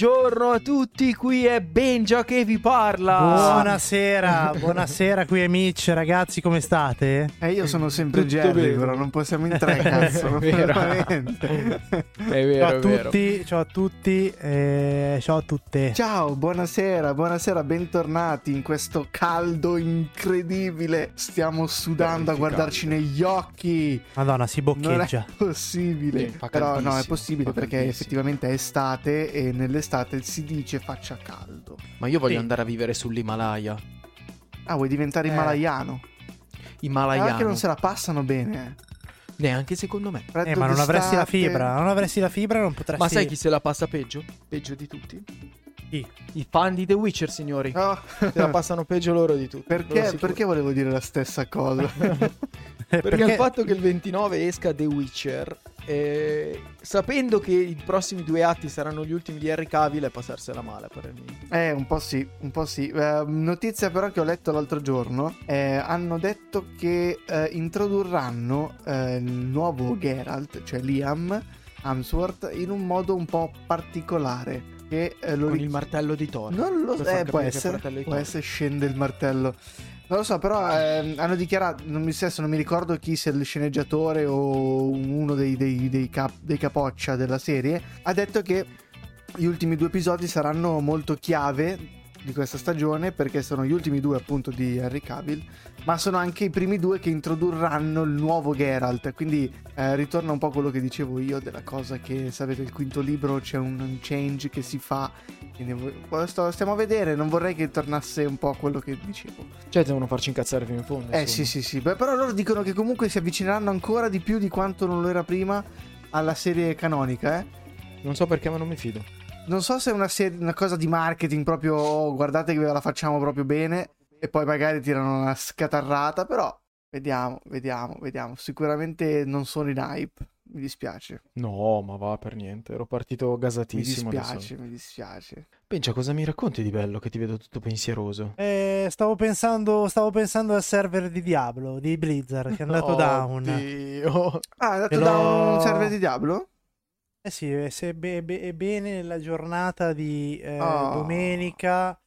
Buongiorno a tutti, qui è Benja che vi parla. Buonasera, buonasera qui è Mitch, ragazzi, come state? Eh, io sono sempre Tutto Jerry, però non possiamo in tre, cazzo. non Vero. veramente. È vero, ciao a è vero. tutti, ciao a tutti, eh, ciao a tutte. Ciao, buonasera, buonasera, bentornati in questo caldo incredibile. Stiamo sudando a guardarci negli occhi. Madonna, si Non è boccheggia. possibile. Sì, Però no, è possibile perché effettivamente è estate e nell'estate si dice faccia caldo. Ma io voglio Sì. andare a vivere sull'Himalaya. Ah, vuoi diventare Eh. himalayano? Himalayano. Anche non se la passano bene. eh. Neanche secondo me. Freddo Eh, ma non avresti la d'estate. fibra, non avresti la fibra non potresti... Ma sai chi se la passa peggio? Peggio di tutti? Chi? I fan di The Witcher, signori. Oh. Se la passano peggio loro di tutti. Perché, perché volevo dire la stessa cosa? Eh, Perché, il fatto che il 29 esca The Witcher, eh, sapendo che i prossimi due atti saranno gli ultimi di Harry Cavill, è passarsela male parer mio. Eh, un po' sì, un po' sì. Eh, notizia però che ho letto l'altro giorno, eh, hanno detto che eh, introdurranno eh, il nuovo Geralt, cioè Liam Hemsworth, in un modo un po' particolare. Che eh, lo Con il martello di Thor. Non lo Per so, eh, può essere, può essere scende il martello. Non lo so, però ehm, hanno dichiarato, non mi, stesso, non mi ricordo chi sia il sceneggiatore o uno dei, dei- dei cap- dei capoccia della serie, ha detto che gli ultimi due episodi saranno molto chiave di questa stagione perché sono gli ultimi due appunto di Harry Cavill, ma sono anche i primi due che introdurranno il nuovo Geralt, quindi eh, ritorna un po' quello che dicevo io della cosa che sapete il quinto libro c'è un, change che si fa, quindi sto- stiamo a vedere, non vorrei che tornasse un po' a quello che dicevo. Cioè, devono farci incazzare fino in fondo. Eh insomma. sì sì sì, Beh, però loro dicono che comunque si avvicineranno ancora di più di quanto non lo era prima alla serie canonica, eh. Non so perché, ma non mi fido. Non so se è una, serie- una cosa di marketing proprio, oh, guardate che ve la facciamo proprio bene e poi magari tirano una scatarrata, però vediamo, vediamo, vediamo. Sicuramente non sono in hype, mi dispiace. No, ma va per niente. Ero partito Mi gasatissimo. dispiace, adesso. mi dispiace. Pensa, cosa mi racconti di bello che ti vedo tutto pensieroso? Eh, stavo pensando, stavo pensando al server di Diablo, di Blizzard, che è andato down. Oddio. Ah, è andato da l'ho- un server di Diablo? Eh sì, eh, se be- be- è bene nella giornata di eh, Oh. domenica,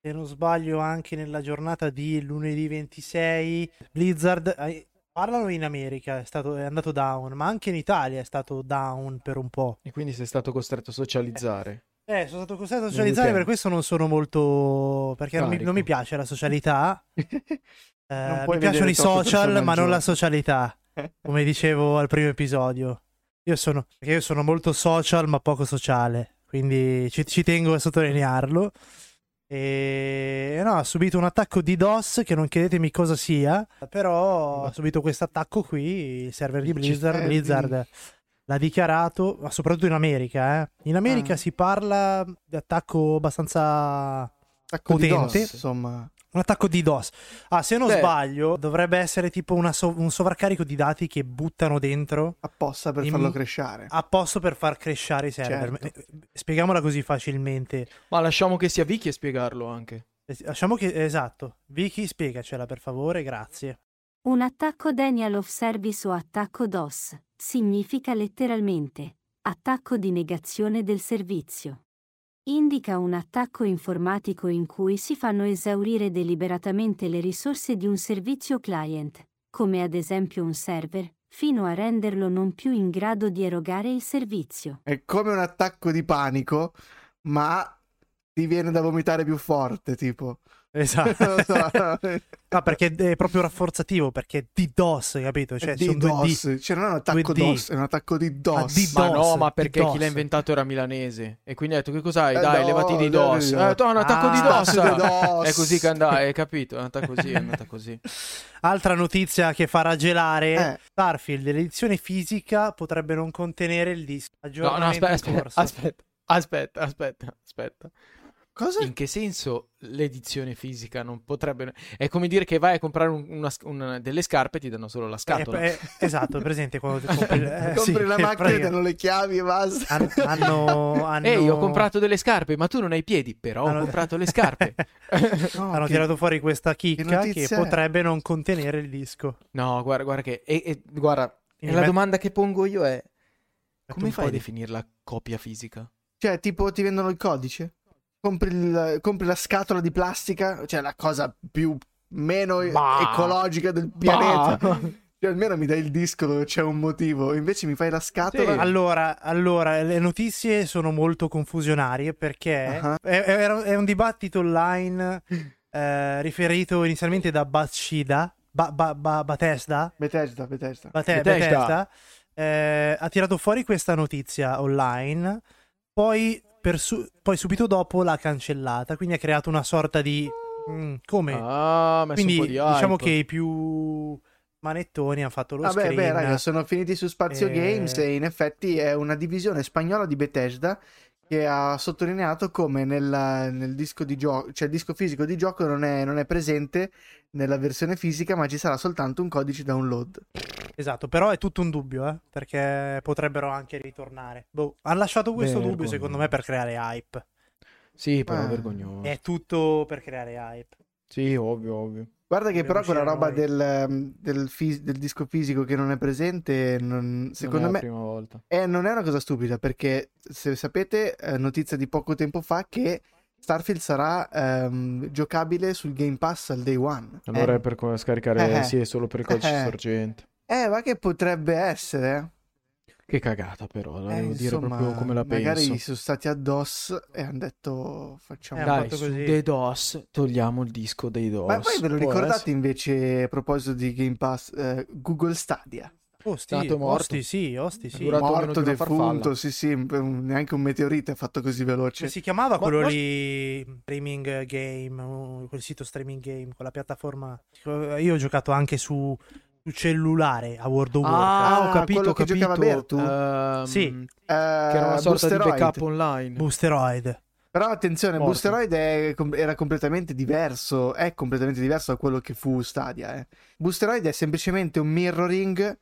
se non sbaglio anche nella giornata di lunedì 26, Blizzard, eh, parlano in America, è, stato, è andato down, ma anche in Italia è stato down per un po'. E quindi sei stato costretto a socializzare. Eh, sono stato costretto a socializzare, per questo non sono molto... perché non mi, non mi piace la socialità. Eh, mi piacciono i social, ma non la socialità, come dicevo al primo episodio. Io sono, io sono molto social, ma poco sociale, quindi ci, ci tengo a sottolinearlo. E no, ha subito un attacco di DOS che non chiedetemi cosa sia, però ha subito questo attacco qui, il server di Blizzard, Blizzard l'ha dichiarato, ma soprattutto in America, eh. In America Ah. si parla di attacco abbastanza Attacco di Potente. DOS, insomma. Un attacco di DOS. Ah, se non Beh. sbaglio, dovrebbe essere tipo una so- un sovraccarico di dati che buttano dentro Apposta per In- farlo crescere. a posto per far crescere i server. Certo. Spieghiamola così facilmente. Ma lasciamo che sia Vicky a spiegarlo anche. Lasciamo che esatto. Vicky, spiegacela per favore, grazie. Un attacco Denial of Service o attacco DOS significa letteralmente attacco di negazione del servizio. Indica un attacco informatico in cui si fanno esaurire deliberatamente le risorse di un servizio client, come ad esempio un server, fino a renderlo non più in grado di erogare il servizio. È come un attacco di panico, ma ti viene da vomitare più forte, tipo. Esatto. No, perché è proprio rafforzativo, perché è di DOS, capito? Cioè, di sono due D. DOS. Cioè, non è un attacco 2D. DOS, è un attacco di DOS. di Ma DOS, no, ma perché chi DOS. l'ha inventato era milanese. E quindi ha detto che cos'hai? Eh, Dai, no, levati di DOS. no. Eh, hai un attacco di Ah, DOS. di DOS. È così che andava, hai capito? È andata così, è andata così. Altra notizia che farà gelare. Eh. Starfield, l'edizione fisica potrebbe non contenere il disco. No, no, Aggiornamento aspetta, aspetta, aspetta, aspetta, aspetta. Cosa? In che senso l'edizione fisica non potrebbe... È come dire che vai a comprare un- una, una- delle scarpe e ti danno solo la scatola. Eh, eh, esatto, è presente quando ti compri, eh, Compri sì, la che macchina e danno le chiavi e basta. Han- hanno, hanno, Ehi, ho comprato delle scarpe, ma tu non hai piedi, però ho Hanno- comprato le scarpe. No, hanno che- tirato fuori questa chicca che, è? potrebbe non contenere il disco. no, guarda, guarda che... E, e- guarda, e la met- domanda che pongo io è... Come fai a di- definirla copia fisica? Cioè, tipo, ti vendono il codice. Compri, il- compri la scatola di plastica, cioè la cosa più meno Bah. ecologica del pianeta. Bah. Cioè, almeno mi dai il disco dove c'è un motivo. Invece mi fai la scatola. Sì. Allora, allora, le notizie sono molto confusionarie perché Ah. è, è- è un dibattito online eh, riferito inizialmente da Bacida, ba, ba, ba- Bethesda, Bethesda, Bethesda. Bate- Bethesda. Bethesda, eh, ha tirato fuori questa notizia online, poi, su- poi subito dopo l'ha cancellata, quindi ha creato una sorta di... mm, come? Ah, quindi un po' di diciamo che i più manettoni hanno fatto lo Vabbè, screen. beh, raga, sono finiti su Spazio Eh. Games e in effetti è una divisione spagnola di Bethesda che ha sottolineato come nella- nel disco di gioco, cioè il disco fisico di gioco non è, non è presente nella versione fisica, ma ci sarà soltanto un codice download. Esatto, però è tutto un dubbio, eh, perché potrebbero anche ritornare. Boh, hanno lasciato questo dubbio Vergognoso. secondo me per creare hype. Sì, però Ah. vergognoso. È tutto per creare hype. Sì, ovvio, ovvio. Guarda che Per però quella roba del, um, del fis- del disco fisico che non è presente, non- secondo non è me la prima volta. Eh, non è una cosa stupida perché se sapete, eh, notizia di poco tempo fa che Starfield sarà ehm, giocabile sul Game Pass al day one. Allora eh, è per scaricare, Eh, eh. sì, è solo per il codice Eh. sorgente. eh, ma che potrebbe essere? Che cagata però, la Eh, devo dire insomma, proprio come la magari penso. sono stati addosso e hanno detto facciamo... Eh, Dai, su così. dei DOS togliamo il disco dei DOS. ma poi ve lo Può ricordate essere. invece a proposito di Game Pass, eh, Google Stadia? Osti, Stato morto. osti, sì, osti, sì. Morto, defunto, sì sì, neanche un meteorite è fatto così veloce. Come si chiamava quello ma- lì? Streaming game, quel sito streaming game, quella piattaforma. Io ho giocato anche su cellulare a World of Warcraft. Ah, ho Ah, capito, quello ho che capito. giocava Bertu? Ehm, Sì. Eh, Che era una sorta di Boosteroid. backup online. Boosteroid. Però attenzione, Morto. Boosteroid è era completamente diverso, è completamente diverso da quello che fu Stadia. Eh. Boosteroid è semplicemente un mirroring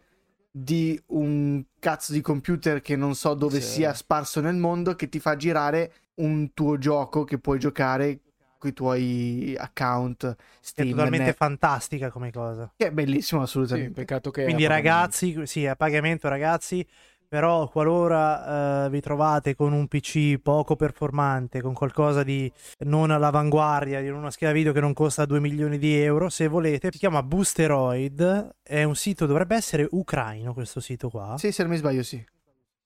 di un cazzo di computer che non so dove Sì. sia sparso nel mondo che ti fa girare un tuo gioco che puoi giocare con i tuoi account È Steam. totalmente Net, fantastica come cosa. che è bellissimo Sì, assolutamente. peccato che Quindi ragazzi, sì, a pagamento ragazzi, però qualora eh, vi trovate con un PC poco performante, con qualcosa di non all'avanguardia, di una scheda video che non costa 2 milioni di euro, se volete, si chiama Boosteroid, è un sito, dovrebbe essere ucraino questo sito qua, Sì, se non mi sbaglio sì.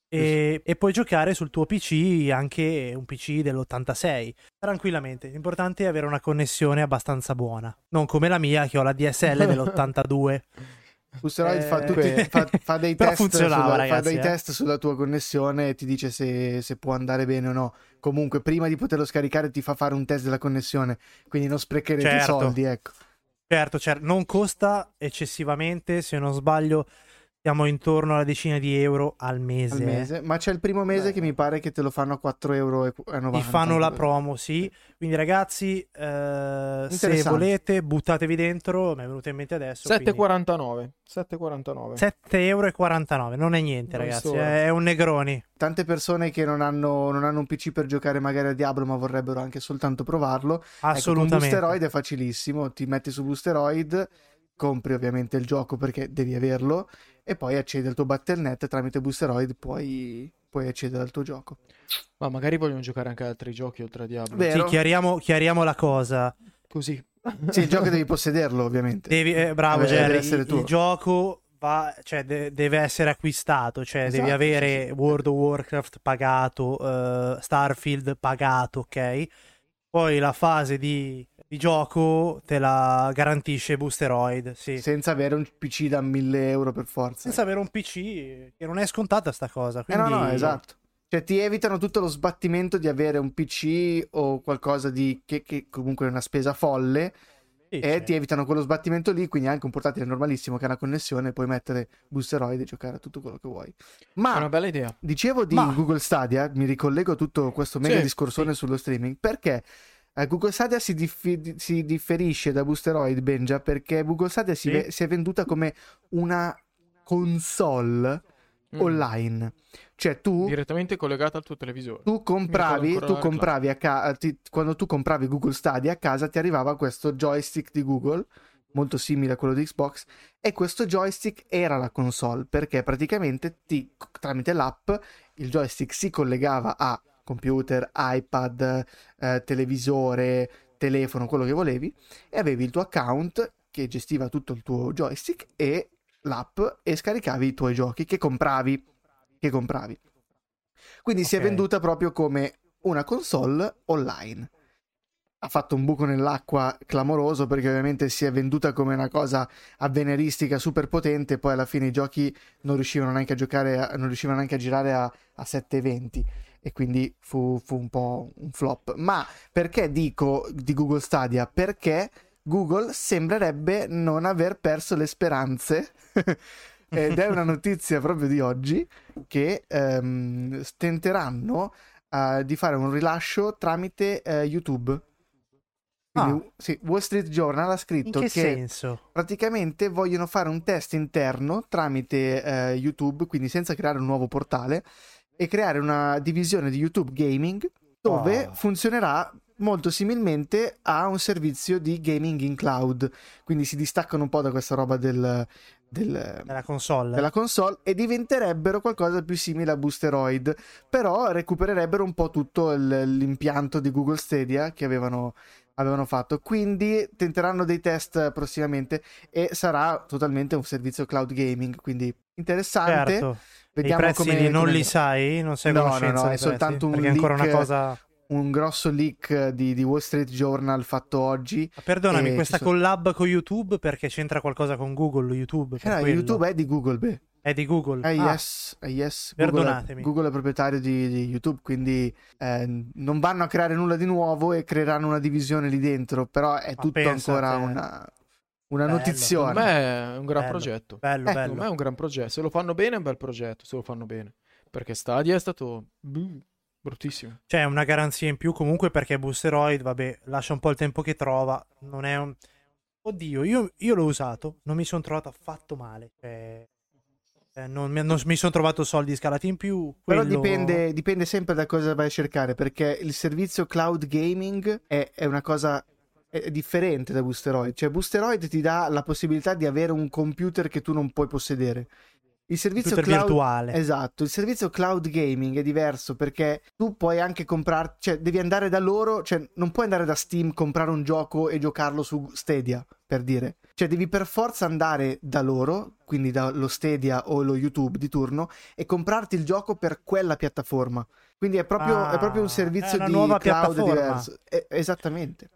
E, e puoi giocare sul tuo PC anche un PC dell'86, tranquillamente, l'importante è avere una connessione abbastanza buona, non come la mia che ho la DSL dell'82. Boosteroid fa, Eh, tutti- que- fa- fa dei, Però test sulla, fa ragazzi, dei eh. test sulla tua connessione e ti dice se, se può andare bene o no. Comunque, prima di poterlo scaricare, ti fa fare un test della connessione. Quindi non sprecherete i Certo. soldi, ecco. Certo, certo, non costa eccessivamente, se non sbaglio siamo intorno alla decina di euro al mese. Al mese. Ma c'è il primo mese Beh. che mi pare che te lo fanno a 4,90 euro. Ti fanno la promo, sì. Quindi ragazzi, eh, se volete, buttatevi dentro, mi è venuto in mente adesso. quindi 7,49. 7,49. 7,49 euro, non è niente Non ragazzi, so. è un negroni. Tante persone che non hanno, non hanno un PC per giocare magari a Diablo, ma vorrebbero anche soltanto provarlo. Ecco, con Assolutamente. Boosteroid è facilissimo. Ti metti su Boosteroid, compri ovviamente il gioco perché devi averlo, e poi accedi al tuo Battle.net tramite Boosteroid, puoi, puoi accedere al tuo gioco. Ma magari vogliono giocare anche ad altri giochi oltre a Diablo. Beh, Sì, Vero? chiariamo, chiariamo la cosa. Così. Sì, il gioco devi possederlo, ovviamente. Devi, eh, bravo deve Jerry, il, il gioco va, cioè, de- deve essere acquistato, cioè Esatto, devi avere sì, sì. World of Warcraft pagato, eh, Starfield pagato, ok? Poi la fase di, di gioco te la garantisce Boosteroid, sì. Senza avere un PC da 1000 euro per forza. Senza avere un PC, che non è scontata sta cosa. Eh Quindi... no, no, esatto. Cioè ti evitano tutto lo sbattimento di avere un PC o qualcosa di che, che comunque è una spesa folle Sì, e cioè, ti evitano quello sbattimento lì, quindi anche un portatile normalissimo che ha una connessione, puoi mettere Boosteroid e giocare a tutto quello che vuoi. È una Ma bella idea. dicevo di Ma- Google Stadia, mi ricollego a tutto questo mega Sì, discorsone sullo streaming, perché eh, Google Stadia si, diffi- si differisce da Boosteroid, Benja, perché Google Stadia si, Sì. ve- si è venduta come una console Mm. online. Cioè tu Direttamente collegata al tuo televisore. tu compravi, tu compravi a ca- ti- quando tu compravi Google Stadia a casa ti arrivava questo joystick di Google molto simile a quello di Xbox e questo joystick era la console perché praticamente ti, tramite l'app il joystick si collegava a computer, iPad, eh, televisore, telefono, quello che volevi, e avevi il tuo account che gestiva tutto il tuo joystick e l'app e scaricavi i tuoi giochi che compravi. Che compravi. Quindi si è venduta proprio come una console online. Ha fatto un buco nell'acqua clamoroso perché ovviamente si è venduta come una cosa avveniristica super potente, poi alla fine i giochi non riuscivano neanche a giocare, non riuscivano neanche a girare a, a 720 e quindi fu, fu un po' un flop. Ma perché dico di Google Stadia? Perché Google sembrerebbe non aver perso le speranze. Ed è una notizia proprio di oggi che ehm, tenteranno eh, di fare un rilascio tramite eh, YouTube. Quindi, sì, Wall Street Journal ha Ah. In scritto che che senso? praticamente vogliono fare un test interno tramite eh, YouTube, quindi senza creare un nuovo portale, e creare una divisione di YouTube Gaming dove Oh. funzionerà molto similmente a un servizio di gaming in cloud. Quindi si distaccano un po' da questa roba del, del- Nella console? della console e diventerebbero qualcosa più simile a Boosteroid, però recupererebbero un po' tutto il- l'impianto di Google Stadia che avevano, avevano fatto. Quindi tenteranno dei test prossimamente e sarà totalmente un servizio cloud gaming, quindi interessante. Certo. E I Vediamo prezzi come, non come- li sai? Non sei No, no, no, è soltanto prezzi? un è ancora una leak- cosa... un grosso leak di, di Wall Street Journal fatto oggi. Ma Perdonami, questa sono- collab con YouTube perché c'entra qualcosa con Google, YouTube? Eh no, quello. YouTube è di Google, beh. È di Google. Eh, Ah, yes, eh, yes. Google, è, Perdonatemi. Google è proprietario di, di YouTube, quindi eh, non vanno a creare nulla di nuovo e creeranno una divisione lì dentro, però è Ma tutto ancora una, una Bello. notizione. Secondo me è un gran Bello. progetto. bello, Eh, bello. Secondo me è un gran progetto. Se lo fanno bene è un bel progetto, se lo fanno bene. Perché Stadia è stato buh, bruttissimo. C'è una garanzia in più comunque perché Boosteroid, vabbè, lascia un po' il tempo che trova. Non è un... Oddio, io, io l'ho usato, non mi sono trovato affatto male. Cioè, eh, non, mi- non mi sono trovato soldi scalati in più. Però quello- dipende, dipende sempre da cosa vai a cercare, perché il servizio cloud gaming è, è una cosa è differente da Boosteroid. Cioè, Boosteroid ti dà la possibilità di avere un computer che tu non puoi possedere. Il servizio computer cloud virtuale. Esatto, il servizio cloud gaming è diverso perché tu puoi anche comprare, cioè devi andare da loro, cioè non puoi andare da Steam, comprare un gioco e giocarlo su Stadia, per dire. Cioè devi per forza andare da loro, quindi dallo Stadia o lo YouTube di turno, e comprarti il gioco per quella piattaforma. Quindi è proprio, Ah, è proprio un è servizio di nuova cloud piattaforma. diverso. Eh, esattamente.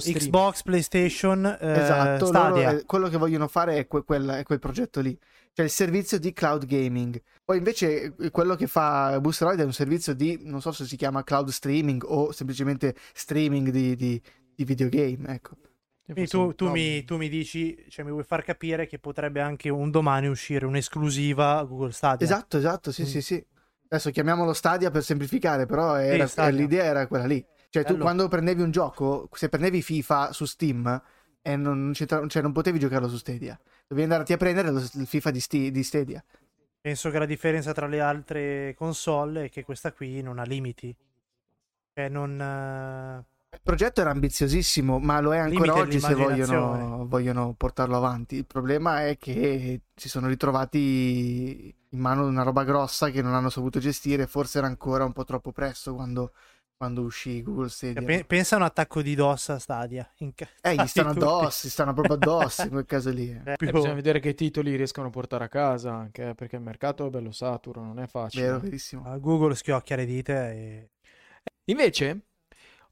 Stream. Xbox, PlayStation, eh, Esatto, loro, Stadia. eh, quello che vogliono fare è, que- quel, è quel progetto lì, cioè il servizio di cloud gaming. Poi invece eh, quello che fa Boosteroid è un servizio di, non so se si chiama cloud streaming o semplicemente streaming di, di, di videogame, ecco. Quindi tu, tu mi, tu mi dici, cioè mi vuoi far capire che potrebbe anche un domani uscire un'esclusiva Google Stadia. Esatto, esatto, sì, Mm. sì, sì. Adesso chiamiamolo Stadia per semplificare, però era- Stadia. l'idea era quella lì. Cioè tu Bello. quando prendevi un gioco, se prendevi FIFA su Steam, e non, cioè, non potevi giocarlo su Stadia. Dovevi andarti a prendere lo- il FIFA di, Sti- di Stadia. Penso che la differenza tra le altre console è che questa qui non ha limiti. Cioè non... Il progetto era ambiziosissimo, ma lo è ancora Limite oggi se vogliono, vogliono portarlo avanti. Il problema è che si sono ritrovati in mano una roba grossa che non hanno saputo gestire. Forse era ancora un po' troppo presto quando, quando uscì Google Stadia. cioè, pe- pensa a un attacco di DOS a Stadia. Inca- eh, gli stanno tutti. addosso, gli stanno proprio addosso in quel caso lì. Eh, Eh, più- bisogna vedere che titoli riescono a portare a casa, anche eh, perché il mercato è bello saturo, non è facile. Vero, verissimo. Google schiocchia le dita e... Invece,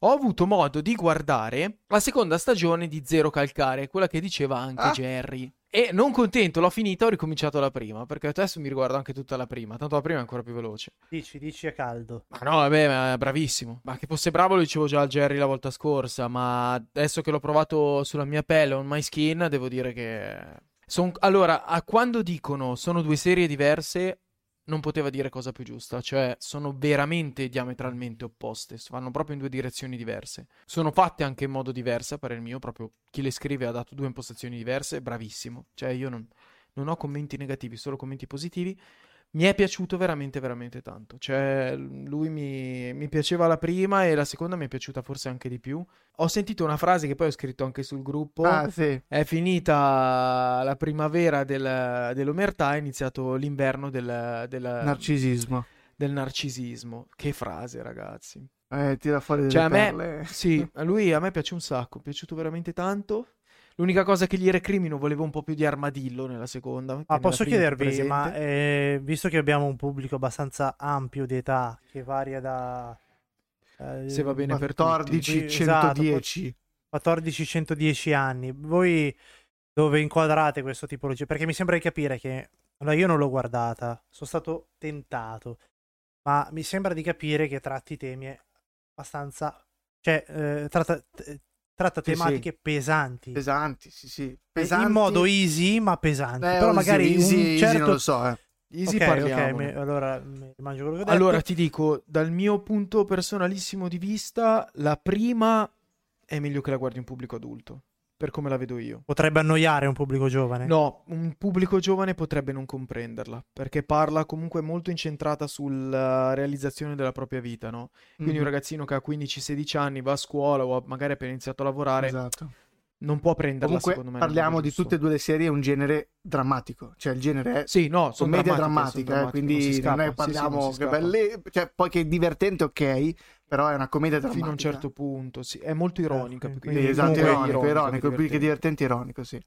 ho avuto modo di guardare la seconda stagione di Zero Calcare, quella che diceva anche Ah. Jerry. E non contento, l'ho finita, ho ricominciato la prima, perché adesso mi riguardo anche tutta la prima, tanto la prima è ancora più veloce. Dici, dici a caldo. Ma no, vabbè, ma è bravissimo. Ma che fosse bravo lo dicevo già al Jerry la volta scorsa, ma adesso che l'ho provato sulla mia pelle, on my skin, devo dire che... son- Allora, a quando dicono sono due serie diverse, non poteva dire cosa più giusta, cioè sono veramente diametralmente opposte, vanno proprio in due direzioni diverse. Sono fatte anche in modo diverso, a parer mio, proprio chi le scrive ha dato due impostazioni diverse, bravissimo. Cioè io non, non ho commenti negativi, solo commenti positivi. Mi è piaciuto veramente, veramente tanto. Cioè, lui mi, mi piaceva la prima e la seconda mi è piaciuta forse anche di più. Ho sentito una frase che poi ho scritto anche sul gruppo. Ah, sì. È finita la primavera del- dell'omertà, è iniziato l'inverno del, del- Narcisismo. del narcisismo. Che frase, ragazzi. Eh, tira fuori delle Cioè, a me, perle. sì, a lui a me piace un sacco, è piaciuto veramente tanto. L'unica cosa che gli recrimino volevo un po' più di armadillo nella seconda. Ma nella posso chiedervi, ma eh, visto che abbiamo un pubblico abbastanza ampio di età, che varia da... eh, Se va bene per tutti. 14, Sì, esatto, 110. 14-110 anni, voi dove inquadrate questo tipologia? Perché mi sembra di capire che... Allora, io non l'ho guardata, sono stato tentato, ma mi sembra di capire che tratti temi abbastanza... Cioè, eh, tratta, tratta Sì, tematiche pesanti. Pesanti, sì, sì. Eh, Pesanti. In modo easy, ma pesanti. Eh, Però easy, magari easy, un easy certo... non lo so, eh. Easy ok, parliamo. ok, mi- allora mi. Allora ti dico, dal mio punto personalissimo di vista, la prima è meglio che la guardi un pubblico adulto, per come la vedo io. Potrebbe annoiare un pubblico giovane. No, un pubblico giovane potrebbe non comprenderla, perché parla comunque molto incentrata sulla realizzazione della propria vita, no? Quindi un Mhm. ragazzino che ha 15-16 anni va a scuola o ha magari appena iniziato a lavorare, Esatto. Non può prenderla Comunque secondo me. parliamo di tutte e due le serie, è un genere drammatico, cioè il genere è Sì, no, commedia drammatica, eh, drammatiche, quindi non, scappa, è sì, sì, parliamo non che belle, cioè poi che è divertente, ok, però è una commedia Fino drammatica. a un certo punto, sì, è molto ironica. che- quindi Sì, esatto, ironico, ironica, ironico, più che divertente ironico, sì.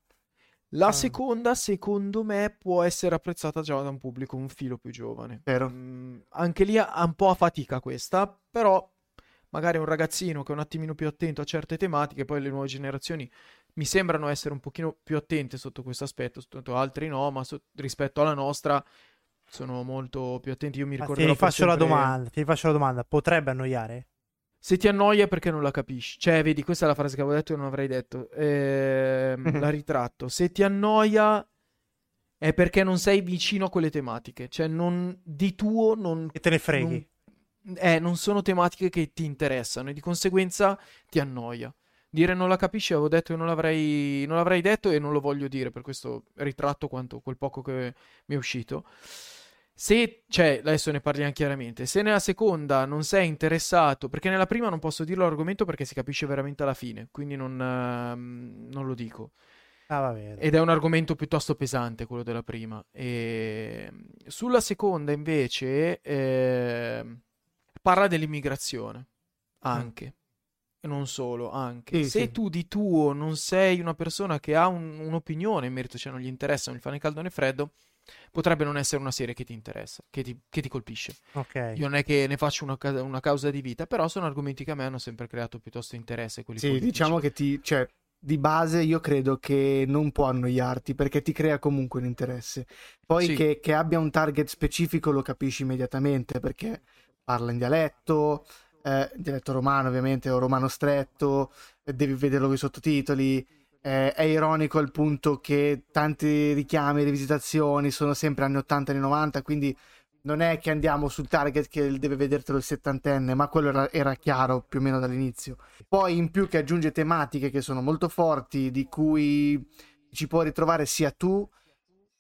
La Ah. seconda, secondo me, può essere apprezzata già da un pubblico un filo più giovane. Vero. Mm, anche lì ha un po' a fatica questa, però magari un ragazzino che è un attimino più attento a certe tematiche, poi le nuove generazioni mi sembrano essere un pochino più attente sotto questo aspetto, sotto altri no, ma so- rispetto alla nostra sono molto più attenti. Io mi Ma ti rifaccio la sempre- domanda, ti rifaccio la domanda, potrebbe annoiare? Se ti annoia è perché non la capisci. Cioè, vedi, questa è la frase che avevo detto e non avrei detto. Ehm, la ritratto. Se ti annoia è perché non sei vicino a quelle tematiche. Cioè, non, di tuo non, E te ne freghi? non- eh, non sono tematiche che ti interessano e di conseguenza ti annoia. Dire non la capisci, avevo detto che non l'avrei, non l'avrei detto e non lo voglio dire, per questo ritratto quanto, quel poco che mi è uscito. Se, cioè, adesso ne parliamo chiaramente, se nella seconda non sei interessato, perché nella prima non posso dirlo l'argomento perché si capisce veramente alla fine, quindi non, ehm, non lo dico. Ah. Ed è un argomento piuttosto pesante quello della prima. E... Sulla seconda, invece, ehm, parla dell'immigrazione. Anche. E non solo, anche. Sì, Se sì. tu di tuo non sei una persona che ha un- un'opinione in merito, cioè non gli interessa, non gli fa né caldo né freddo, potrebbe non essere una serie che ti interessa, che ti, che ti colpisce. Ok. Io non è che ne faccio una, una causa di vita, però sono argomenti che a me hanno sempre creato piuttosto interesse. Quelli Sì, politici. diciamo che ti, cioè, di base io credo che non può annoiarti perché ti crea comunque un interesse. Poi Sì. che, che abbia un target specifico lo capisci immediatamente perché parla in dialetto, eh, dialetto romano ovviamente o romano stretto, eh, devi vederlo con i sottotitoli. eh, è ironico al punto che tanti richiami rivisitazioni sono sempre anni 80 e anni 90, quindi non è che andiamo sul target che deve vedertelo il settantenne, ma quello era, era chiaro più o meno dall'inizio. Poi in più che aggiunge tematiche che sono molto forti, di cui ci puoi ritrovare sia tu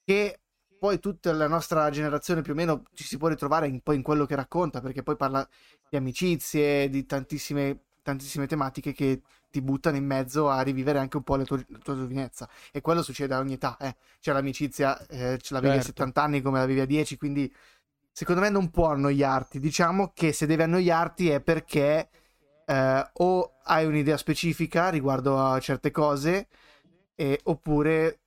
che poi tutta la nostra generazione più o meno ci si può ritrovare in, poi in quello che racconta, perché poi parla di amicizie, di tantissime, tantissime tematiche che ti buttano in mezzo a rivivere anche un po' la tua, la tua giovinezza. E quello succede a ogni età, eh. C'è l'amicizia, eh, ce l'avevi a Certo. 70 anni come l'avevi a 10, quindi secondo me non può annoiarti. Diciamo che se deve annoiarti è perché eh, o hai un'idea specifica riguardo a certe cose, e- oppure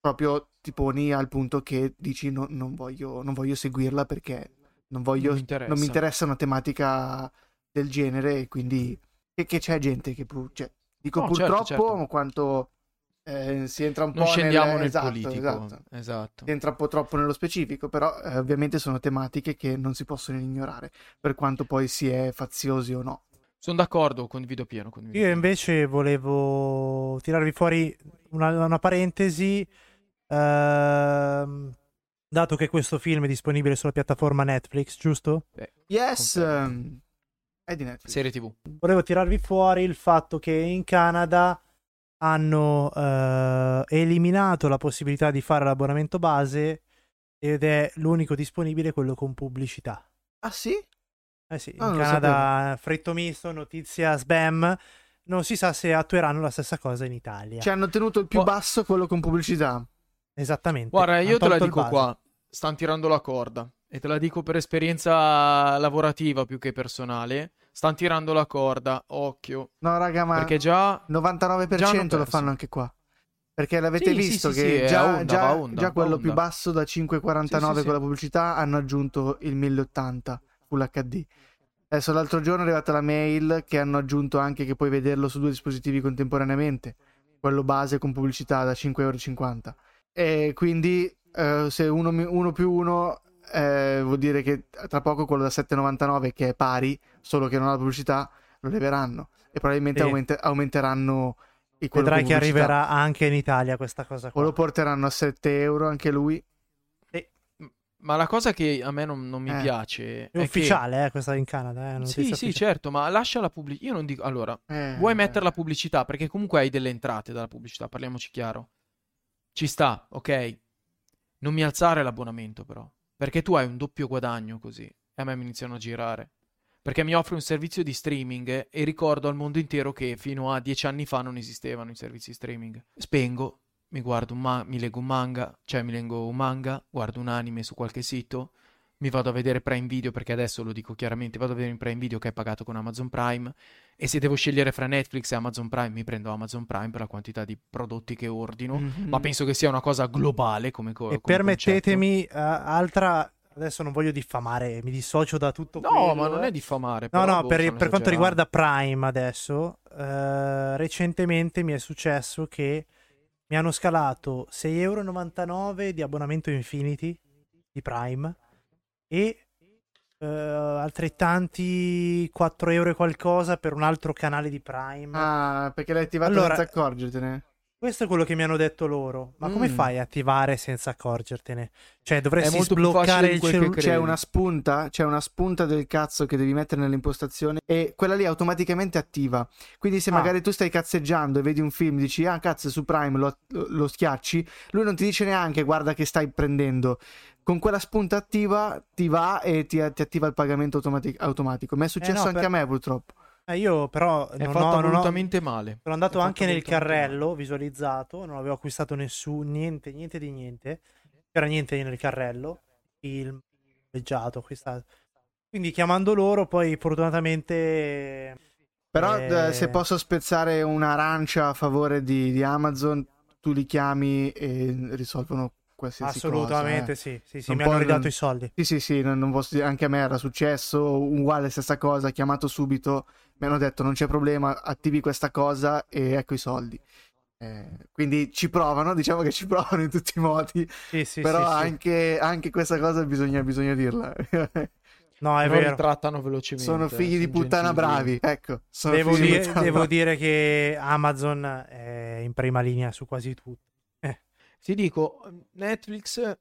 proprio ti poni al punto che dici no- non, voglio, non voglio seguirla perché non, voglio, Non mi interessa. non mi interessa una tematica del genere e quindi e che c'è gente che pur- cioè, dico No, certo, purtroppo certo. quanto eh, si entra un Non po' scendiamo nel esatto, politico. esatto. esatto. Si entra un po' troppo nello specifico, però eh, ovviamente sono tematiche che non si possono ignorare, per quanto poi si è faziosi o no. Sono d'accordo, condivido pieno. Condivido Io pieno. invece volevo tirarvi fuori una, una parentesi. Ehm, dato che questo film è disponibile sulla piattaforma Netflix, giusto? Yes, ehm, è di Netflix. Serie TV. Volevo tirarvi fuori il fatto che in Canada hanno eh, eliminato la possibilità di fare l'abbonamento base ed è l'unico disponibile quello con pubblicità. Ah sì? Eh sì, Ah, in Canada fritto misto, notizia spam. Non si sa se attueranno la stessa cosa in Italia. Ci hanno tenuto il più Oh. basso quello con pubblicità. Esattamente. Guarda, io te la dico qua. Stanno tirando la corda. e te la dico per esperienza lavorativa più che personale, stanno tirando la corda, occhio. No, raga, ma Perché già 99% già lo fanno anche qua. Perché l'avete Sì, visto sì, che sì, già, onda, già- onda, già quello onda. più basso da 5,49 Sì, sì, con la sì. pubblicità hanno aggiunto il 1080 Full HD. Adesso l'altro giorno è arrivata la mail che hanno aggiunto anche che puoi vederlo su due dispositivi contemporaneamente. Quello base con pubblicità da 5,50 euro. E quindi eh, se uno, mi- uno più uno eh, vuol dire che tra poco quello da 7,99 che è pari, solo che non ha la pubblicità, lo leveranno. E probabilmente Sì. aumente- aumenteranno il quello Vedrai che arriverà anche in Italia questa cosa O qua. lo porteranno a 7 euro anche lui. Ma la cosa che a me non, non mi Eh. piace È è ufficiale, eh, questa in Canada. Eh, che... Sì, sì, ufficiale. certo, ma lascia la pubblicità. Io non dico... Allora, Eh, vuoi mettere la pubblicità perché comunque hai delle entrate dalla pubblicità, parliamoci chiaro. Ci sta, ok? Non mi alzare l'abbonamento però, perché tu hai un doppio guadagno così e a me mi iniziano a girare. Perché mi offre un servizio di streaming e ricordo al mondo intero che fino a dieci anni fa non esistevano i servizi streaming. Spengo, mi guardo un ma- mi leggo un manga, cioè mi leggo un manga, guardo un anime su qualche sito, mi vado a vedere Prime Video perché adesso lo dico chiaramente, vado a vedere in Prime Video che è pagato con Amazon Prime e se devo scegliere fra Netflix e Amazon Prime mi prendo Amazon Prime per la quantità di prodotti che ordino, Mhm. ma penso che sia una cosa globale come, co- E come permettetemi, eh, altra. Adesso non voglio diffamare, mi dissocio da tutto. No, quello, ma non è diffamare. No, no, boh, per, per quanto riguarda Prime adesso, eh, recentemente mi è successo che mi hanno scalato 6,99€ di abbonamento Infinity di Prime e eh, altrettanti 4 euro e qualcosa per un altro canale di Prime. Ah, perché l'hai attivato Allora- senza accorgertene. Questo è quello che mi hanno detto loro. Ma come Mm. fai a attivare senza accorgertene? Cioè, dovresti sbloccare il cellulare. C'è una spunta, c'è una spunta del cazzo che devi mettere nell'impostazione e quella lì automaticamente attiva. Quindi se Ah. magari tu stai cazzeggiando e vedi un film, dici "Ah, cazzo, su Prime", lo, lo schiacci, lui non ti dice neanche "Guarda che stai prendendo". Con quella spunta attiva ti va e ti, ti attiva il pagamento automati- automatico. Mi è successo no, anche per- a me purtroppo. Eh, io però È non fatto ho, non ho- male. Sono andato È anche nel carrello visualizzato, non avevo acquistato nessuno, niente, niente di niente. C'era niente nel carrello, film, leggiato, acquistato. Quindi chiamando loro, poi fortunatamente... Però Eh. eh, se posso spezzare un'arancia a favore di, di Amazon, tu li chiami e risolvono qualsiasi Assolutamente cosa. eh. sì, sì, sì, Non mi hanno ridato non- i soldi. Sì, sì, sì, non, non posso dire- anche a me era successo, uguale stessa cosa, chiamato subito, mi hanno detto non c'è problema, attivi questa cosa e ecco i soldi. Eh, quindi ci provano, diciamo che ci provano in tutti i modi, Sì, sì, però sì, sì. anche, anche questa cosa bisogna, bisogna dirla. No, è Però vero. ritrattano velocemente. sono figli di puttana gentili. bravi, ecco. Sono Devo, figli di dire, puttana devo dire che Amazon è in prima linea su quasi tutto. Ti dico, Netflix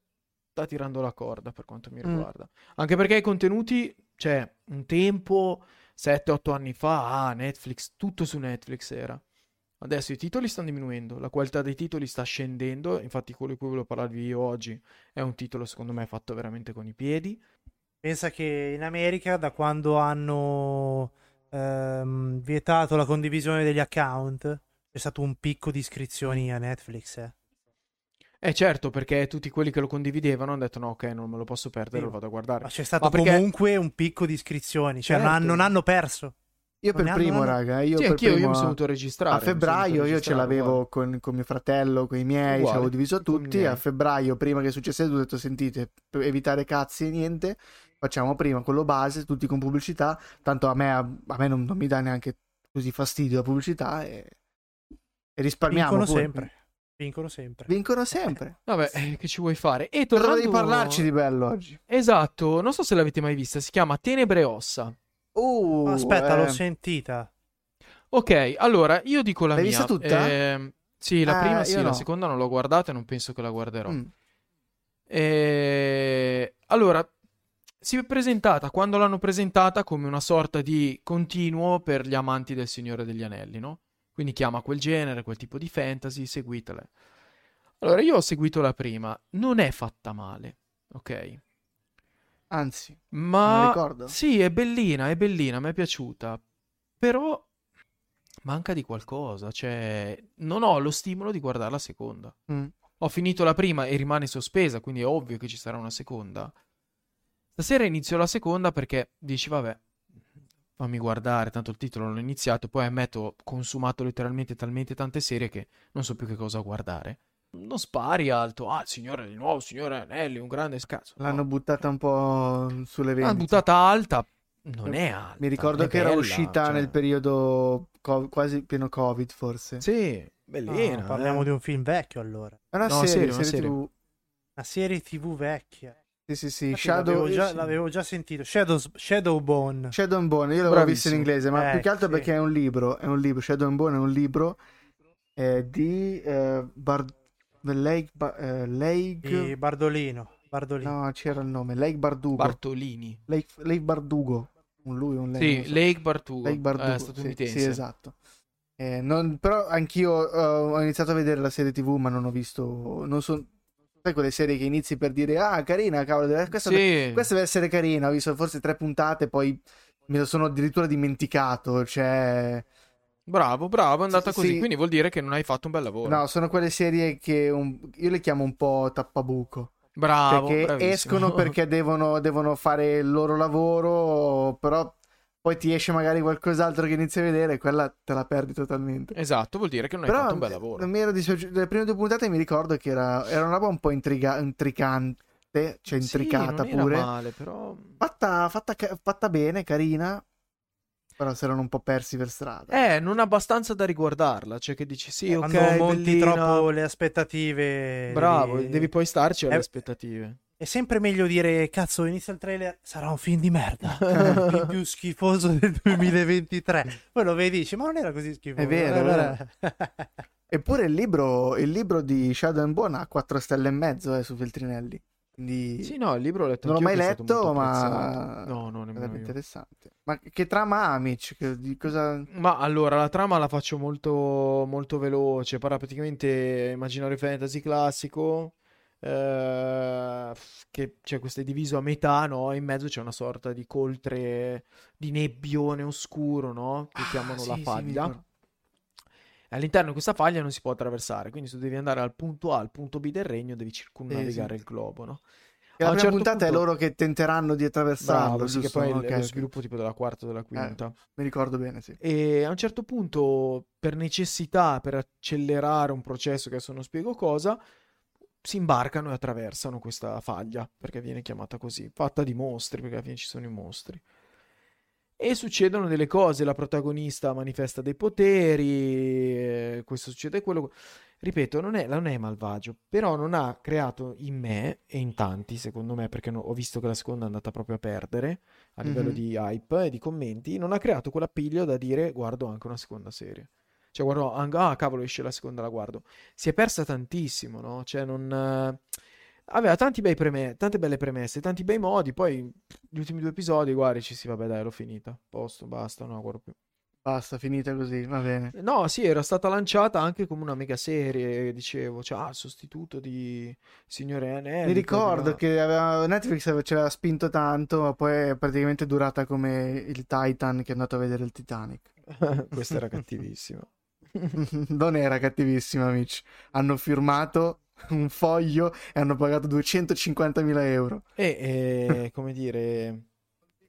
sta tirando la corda per quanto mi Mm. riguarda. Anche perché i contenuti, cioè, un tempo, 7-8 anni fa, ah, Netflix, tutto su Netflix era. Adesso i titoli stanno diminuendo, la qualità dei titoli sta scendendo, infatti quello di cui volevo parlarvi io oggi è un titolo secondo me fatto veramente con i piedi. Pensa che in America, da quando hanno ehm, vietato la condivisione degli account, c'è stato un picco di iscrizioni a Netflix. eh. Eh certo, perché tutti quelli che lo condividevano hanno detto no, ok, non me lo posso perdere, Sì. lo vado a guardare. Ma c'è stato Ma perché- comunque un picco di iscrizioni, cioè non, Certo. han- non hanno perso. Io per Non primo, non hanno- raga, io sì, per anch'io, io primo mi sono a- dovuto registrare. A febbraio io ce l'avevo con, con mio fratello, con i miei, ci Uguale, avevo diviso tutti. A febbraio, prima che succedesse, ho detto: Sentite, per evitare cazzi e niente, facciamo prima quello base, tutti con pubblicità. Tanto a me, a me non, non mi dà neanche così fastidio la pubblicità e, e risparmiamo. Vincono pure. sempre. Vincono sempre. Vincono sempre. Vabbè, eh, che ci vuoi fare? E tornando... devi parlarci di bello oggi? Esatto, non so se l'avete mai vista, si chiama Tenebre e Ossa. Uh, Aspetta, eh, l'ho sentita. Ok, allora io dico la L'hai mia. vista tutta? Ehm, sì, la Ah, prima sì, no. la seconda non l'ho guardata e non penso che la guarderò. mm. E... Allora, si è presentata quando l'hanno presentata come una sorta di continuo per gli amanti del Signore degli Anelli, no? Quindi chiama quel genere, quel tipo di fantasy, seguitele. Allora, io ho seguito la prima, non è fatta male, ok? Anzi, Ma ricordo. sì, è bellina, è bellina, mi è piaciuta. Però manca di qualcosa, cioè non ho lo stimolo di guardare la seconda. Mm. Ho finito la prima e rimane sospesa, quindi è ovvio che ci sarà una seconda. Stasera inizio la seconda perché dici, vabbè, fammi guardare, tanto il titolo l'ho iniziato, poi ammetto, ho consumato letteralmente talmente tante serie che non so più che cosa guardare. Non spari alto, ah, il signore di nuovo, signore Anelli, un grande cazzo. no. L'hanno buttata un po' sulle L'hanno vendite. buttata alta, non è alta. Mi ricordo che era bella, uscita cioè. nel periodo co- quasi pieno Covid, forse. Sì, Ah, bellina. parliamo eh. di un film vecchio allora. È una No, serie, serie, una serie serie. TV. Una serie TV vecchia. Sì, sì, sì. Shadow, l'avevo, già, sì. l'avevo già sentito. Shadows, Shadowbone. Shadow and Bone, io l'avevo visto in inglese, ma Eh, più che altro sì. perché è un libro, è un libro, Shadow and Bone è un libro eh, di eh, Bar- Lake, Ba- eh, Lake... Di Bardolino. Bardolino. No, c'era il nome, Lake Bardugo. Bartolini. Lake, Lake Bardugo, un lui, un lei. Sì, so. Lake Bartugo. Lake Bardugo, eh, sì, statunitense. sì, esatto. Eh, non- però anch'io eh, ho iniziato a vedere la serie TV, ma non ho visto... Non so, sai quelle serie che inizi per dire, ah, carina, cavolo, deve- questa, Sì. questa deve essere carina. Ho visto forse tre puntate, poi me lo sono addirittura dimenticato. Cioè, Bravo, bravo, è andata Sì, così. sì. Quindi vuol dire che non hai fatto un bel lavoro. no, sono quelle serie che un- io le chiamo un po' tappabuco. Bravo, perché bravissimo. escono perché devono, devono fare il loro lavoro, però poi ti esce magari qualcos'altro che inizi a vedere e quella te la perdi totalmente. Esatto, vuol dire che non hai Però fatto un bel lavoro. mi era dispiaciuto. Le prime due puntate mi ricordo che era, era una roba un po' intriga- intricante, cioè intricata sì, non pure. Male, però... Fatta, fatta, fatta bene, carina. Però si erano un po' persi per strada. Eh, non abbastanza da riguardarla. Cioè che dici, sì, ok, Quando monti bellina. troppo le aspettative. Bravo, devi- devi poi starci alle Eh, aspettative. È sempre meglio dire, cazzo, inizia il trailer, sarà un film di merda. il più schifoso del 2023. Poi lo vedi e dici, ma non era così schifoso. È vero, è Allora- Eppure il libro, il libro di Shadow and Bone ha 4 stelle e mezzo eh, su Feltrinelli. Quindi Sì, no, il libro l'ho letto non l'ho mai letto, ma. No, no, nemmeno interessante. Ma che trama ha, Mitch? Che- di cosa... Ma allora, la trama la faccio molto, molto veloce. Parla praticamente immaginario fantasy classico. Eh, che cioè, questo è diviso a metà, no? E in mezzo c'è una sorta di coltre di nebbione oscuro, no? Che Ah, chiamano sì, la sì, faglia. ricordo. All'interno di questa faglia non si può attraversare, quindi se tu devi andare dal punto A al punto B del regno, devi circumnavigare sì. il globo, no? E A la prima certo puntata è punto- loro che tenteranno di attraversarlo, Bravo, sì, che poi è il- Ok, lo sviluppo tipo della quarta o della quinta. Mi ricordo bene, sì. E a un certo punto, per necessità, per accelerare un processo che adesso non spiego cosa, si imbarcano e attraversano questa faglia, perché viene chiamata così, fatta di mostri, perché alla fine ci sono i mostri. E succedono delle cose, la protagonista manifesta dei poteri, eh, questo succede quello. Ripeto, non è, non è malvagio, però non ha creato in me e in tanti, secondo me, perché no- ho visto che la seconda è andata proprio a perdere a livello Mhm. di hype e di commenti, non ha creato quell'appiglio da dire guardo anche una seconda serie. Cioè, guardo, ah, cavolo, esce la seconda, la guardo. Si è persa tantissimo, no? Cioè, non... eh, Aveva tanti bei preme- tante belle premesse, tanti bei modi, poi gli ultimi due episodi, guardi, ci si, vabbè, dai, l'ho finita. Posto, basta, non la guardo più. Basta, finita così, va bene. No, sì, era stata lanciata anche come una mega serie, dicevo, cioè, ah, il sostituto di Signore Anelli. Mi ricordo di che aveva- Netflix aveva- ci aveva spinto tanto, ma poi è praticamente durata come il Titan che è andato a vedere il Titanic. Questa era cattivissima. non era cattivissima, amici. Hanno firmato un foglio e hanno pagato 250.000 euro. E, eh, come dire...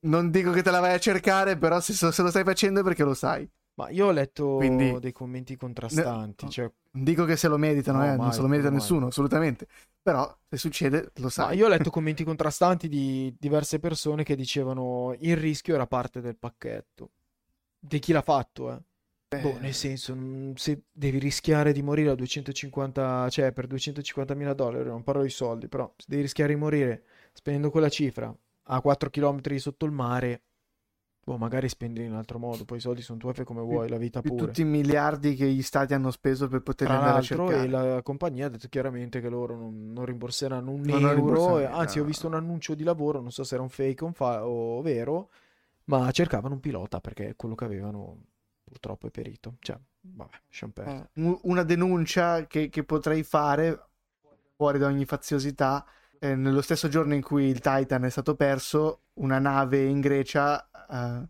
Non dico che te la vai a cercare, però se, se lo stai facendo è perché lo sai. Ma io ho letto Quindi- dei commenti contrastanti, Ne- cioè, Non dico che se lo meritano, No, eh, non mai, se lo merita mai. nessuno, assolutamente. Però se succede, lo ma sai. io ho letto commenti contrastanti di diverse persone che dicevano il rischio era parte del pacchetto. Di chi l'ha fatto, eh. Boh, nel senso, mm, se devi rischiare di morire a 250, cioè per 250 mila dollari, non parlo di soldi, però se devi rischiare di morire spendendo quella cifra a 4 km sotto il mare, boh, magari spendi in un altro modo, poi i soldi sono tuoi, fai come vuoi, la vita pure. tutti i miliardi che gli stati hanno speso per poterli Tra andare a cercare. e la compagnia ha detto chiaramente che loro non, non rimborseranno un Non euro. e- anzi, ho visto un annuncio di lavoro, non so se era un fake o, un fa- o vero, ma cercavano un pilota perché quello che avevano purtroppo è perito. Cioè, vabbè, lasciamo perdere. Eh, un- una denuncia che, che potrei fare fuori da ogni faziosità. eh, nello stesso giorno in cui il Titan è stato perso, una nave in Grecia eh,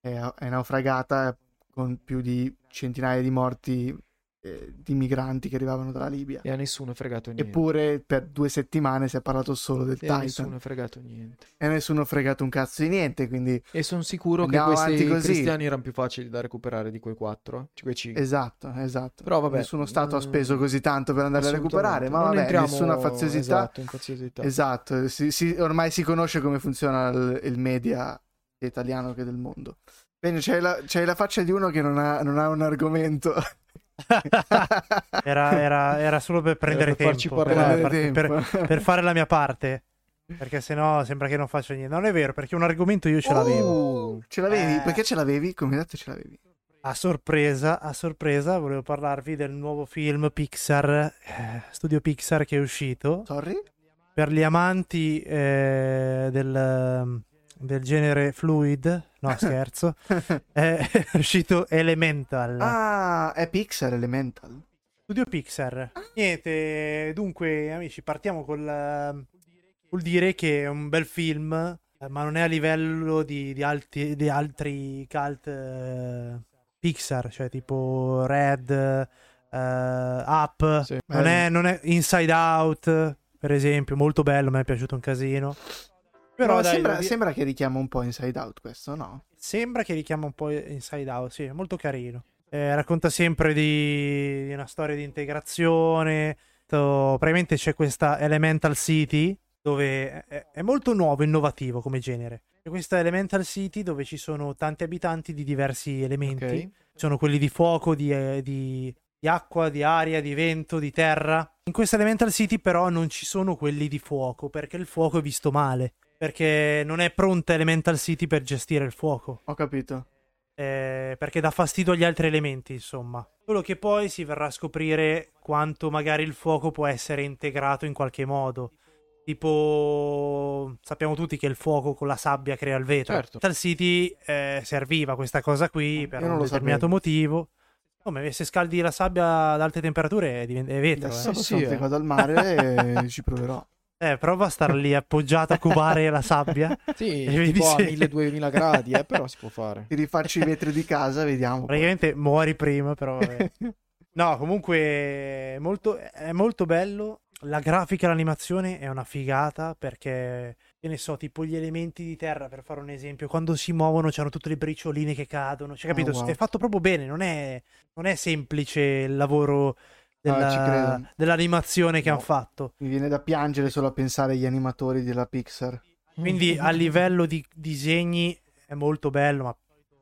è, è naufragata con più di centinaia di morti eh, di migranti che arrivavano dalla Libia. E a nessuno è fregato niente. Eppure per due settimane si è parlato solo del e a Titan. nessuno è fregato niente. E a nessuno ha fregato un cazzo di niente, quindi E sono sicuro che questi cristiani erano più facili da recuperare di quei quattro, cioè quei cinque. esatto, esatto. Però vabbè, Nessuno Stato ha speso così tanto per andarli a recuperare, ma Non vabbè, entriamo- nessuna faziosità. Esatto. Esatto, si- si- ormai si conosce come funziona il, il media sia italiano che del mondo. Bene, c'hai la, c'hai la faccia di uno che non ha, non ha un argomento. Era, era- era solo per prendere per tempo, per, per- tempo. per fare la mia parte. Perché sennò sembra che non faccio niente. Non è vero, perché un argomento io ce l'avevo. Oh, ce l'avevi? Eh. Perché ce l'avevi? Come hai detto ce l'avevi? A sorpresa, a sorpresa, volevo parlarvi del nuovo film Pixar, eh, studio Pixar che è uscito. Sorry? Per gli amanti eh, del, del genere fluid, no scherzo, è uscito Elemental. ah, è Pixar Elemental. Studio Pixar. Niente, dunque, amici, partiamo col, eh, col dire che è un bel film, eh, ma non è a livello di, di alti- di altri cult eh, Pixar, cioè tipo Red, eh, Up. Sì. Non è, non è Inside Out, per esempio, molto bello, mi è piaciuto un casino. Però dai, sembra, dire- sembra che richiama un po' Inside Out questo, no? Sembra che richiama un po' Inside Out, sì, è molto carino. Eh, racconta sempre di, di una storia di integrazione. To- Praticamente c'è questa Elemental City dove è, è molto nuovo, innovativo come genere. C'è questa Elemental City dove ci sono tanti abitanti di diversi elementi. Ok. Ci sono quelli di fuoco, di, eh, di- di acqua, di aria, di vento, di terra. In questa Elemental City però non ci sono quelli di fuoco perché il fuoco è visto male. Perché non è pronta Elemental City per gestire il fuoco. Ho capito. Eh, perché dà fastidio agli altri elementi, insomma. Solo che poi si verrà a scoprire quanto magari il fuoco può essere integrato in qualche modo. Tipo, sappiamo tutti che il fuoco con la sabbia crea il vetro. Certo. Tal City eh, serviva questa cosa qui per Io non un determinato sapevo. motivo. Come se scaldi la sabbia ad alte temperature diventa è vetro. Adesso eh. sì, sì, eh. vado al mare e ci proverò. Eh, prova a star lì appoggiato a cubare la sabbia. Sì, E vedi tipo a se- 1000-2000 gradi, eh, però si può fare. Ti rifaccio i vetri di casa, vediamo. poi. Praticamente muori prima, però vabbè. No, comunque è molto, è molto bello. La grafica e l'animazione è una figata perché, che ne so, tipo gli elementi di terra, per fare un esempio, quando si muovono c'hanno tutte le bricioline che cadono. Cioè, capito? wow. È fatto proprio bene, non è, non è semplice il lavoro della- Ah, ci credo. dell'animazione che No. hanno fatto. Mi viene da piangere solo a pensare agli animatori della Pixar. Quindi a livello di disegni è molto bello, ma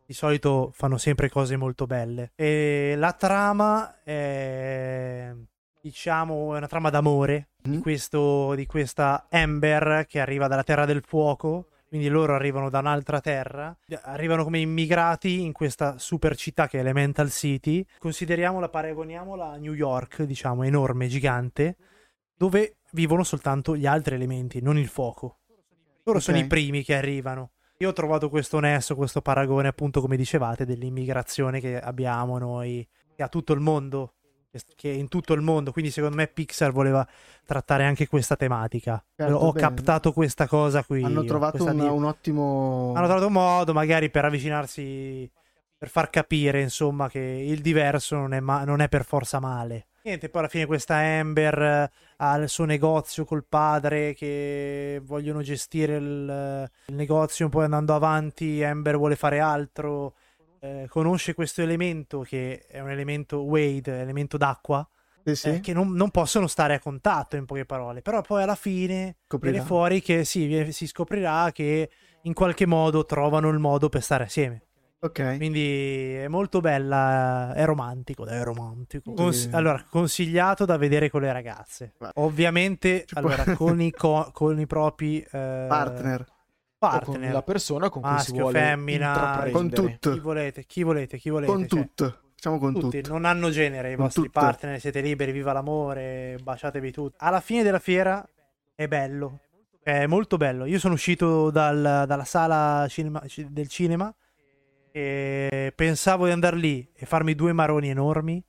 di solito fanno sempre cose molto belle. E la trama è, diciamo, è una trama d'amore di, Mm? questo, di questa Amber che arriva dalla Terra del Fuoco. Quindi loro arrivano da un'altra terra, arrivano come immigrati in questa super città che è Elemental City. Consideriamola, paragoniamola a New York, diciamo, enorme, gigante, dove vivono soltanto gli altri elementi, non il fuoco. Loro sono Ok. i primi che arrivano. Io ho trovato questo nesso, questo paragone, appunto, come dicevate, dell'immigrazione che abbiamo noi, che ha tutto il mondo, che è in tutto il mondo. Quindi, secondo me, Pixar voleva trattare anche questa tematica. Certo, ho bene. captato questa cosa qui. Hanno trovato un, un ottimo... hanno trovato un modo, magari per avvicinarsi, per far capire, insomma, che il diverso non è, ma- non è per forza male. Niente, poi alla fine questa Amber eh, ha il suo negozio col padre che vogliono gestire il, il negozio, poi andando avanti Amber vuole fare altro, eh, conosce questo elemento che è un elemento Wade, elemento d'acqua, Sì, sì. eh, che non, non possono stare a contatto in poche parole, però poi alla fine Scoprirà. viene fuori che sì, si scoprirà che in qualche modo trovano il modo per stare assieme. Ok. Quindi è molto bella, è romantico, è romantico. Cons- allora, consigliato da vedere con le ragazze. Guarda. Ovviamente, allora, con, i co- con i propri eh, Partner. O con partner. la persona con cui si Maschio, vuole femmina, intraprendere. Con tutto. Chi volete, chi volete, chi volete. Con cioè, tutto. Facciamo con tutti, tutto. non hanno genere i Con vostri tutto. partner, siete liberi, viva l'amore, baciatevi tutti. Alla fine della fiera è bello, è molto bello. Io sono uscito dal- dalla sala cinema- ci- del cinema e pensavo di andare lì e farmi due maroni enormi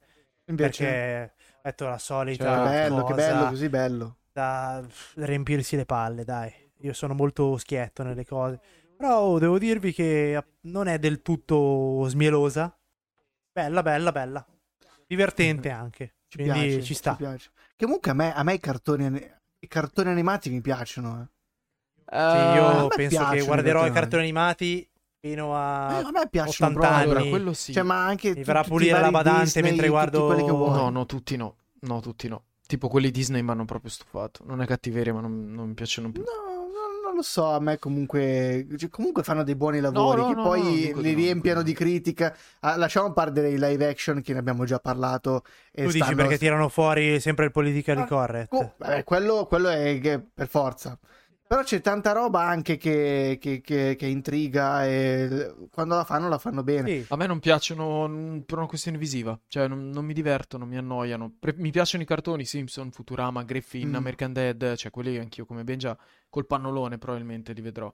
Invece, perché ho detto la solita Cioè, che bello, che cosa bello, così bello. da riempirsi le palle, dai. Io sono molto schietto nelle cose. Però oh, devo dirvi che non è del tutto smielosa. Bella, bella, bella. Divertente anche. Ci Quindi piace, ci sta. piace. Che comunque a me, a me i, cartoni, i cartoni animati mi piacciono. eh. Sì, Eh, io a penso che guarderò i cartoni. animati fino Eh, a a me piacciono 80 proprio. anni. allora, quello sì. Cioè, ma anche Mi verrà a pulire la badante Disney, mentre guardo- quelli che vuoi. No, no, tutti no. No, tutti no. Tipo quelli Disney mi hanno proprio stufato. Non è cattiveria, ma non, non mi piacciono più. No, lo so, a me comunque, cioè, comunque fanno dei buoni lavori no, che no, poi no, dico li riempiano di critica. Ah, lasciamo perdere i live action che ne abbiamo già parlato. E Tu dici stanno- perché tirano fuori sempre il politically Ah, correct. Oh, beh, quello, quello è che- per forza. Però c'è tanta roba anche che, che- che- che intriga e quando la fanno la fanno bene. Sì. A me non piacciono per una questione visiva, cioè non, non mi divertono, mi annoiano. Pre- mi piacciono i cartoni Simpson, Futurama, Griffin, Mm. American Dad, cioè quelli anch'io come ben già col pannolone probabilmente li vedrò.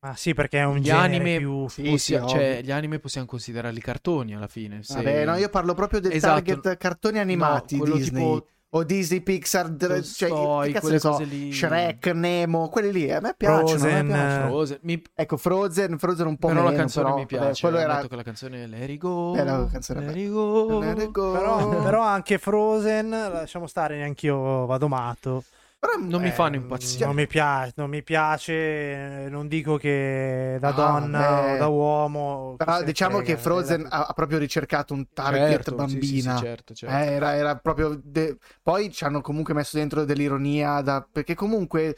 Ma sì, perché è un Gli genere anime, più... Sì, possia- sì, cioè, gli anime possiamo considerarli cartoni alla fine. se- Vabbè, no, io parlo proprio del Esatto. target cartoni animati No, Disney. tipo O Disney Pixar, dr- cioè, che cazzo ne so, lì. Shrek, Nemo, quelli lì, a me piacciono. a me Frozen, piacciono. Frozen. Mi- Ecco, Frozen, Frozen un po' Però meno, la canzone però, mi vabbè, piace. quello era... detto che la canzone è Let It Go. Bella canzone, Let. It Go. Let it go. Però, però anche Frozen, lasciamo stare, neanch'io vado matto. Però, Non mi eh, fanno impazzire. Non mi piace, non mi piace, eh, non dico che da Ah, donna vabbè. o da uomo. Però se diciamo frega, che Frozen eh, ha, proprio ricercato un target Certo, bambina. sì, sì, certo, certo. Eh, era, era proprio. de- Poi ci hanno comunque messo dentro dell'ironia. Da... Perché comunque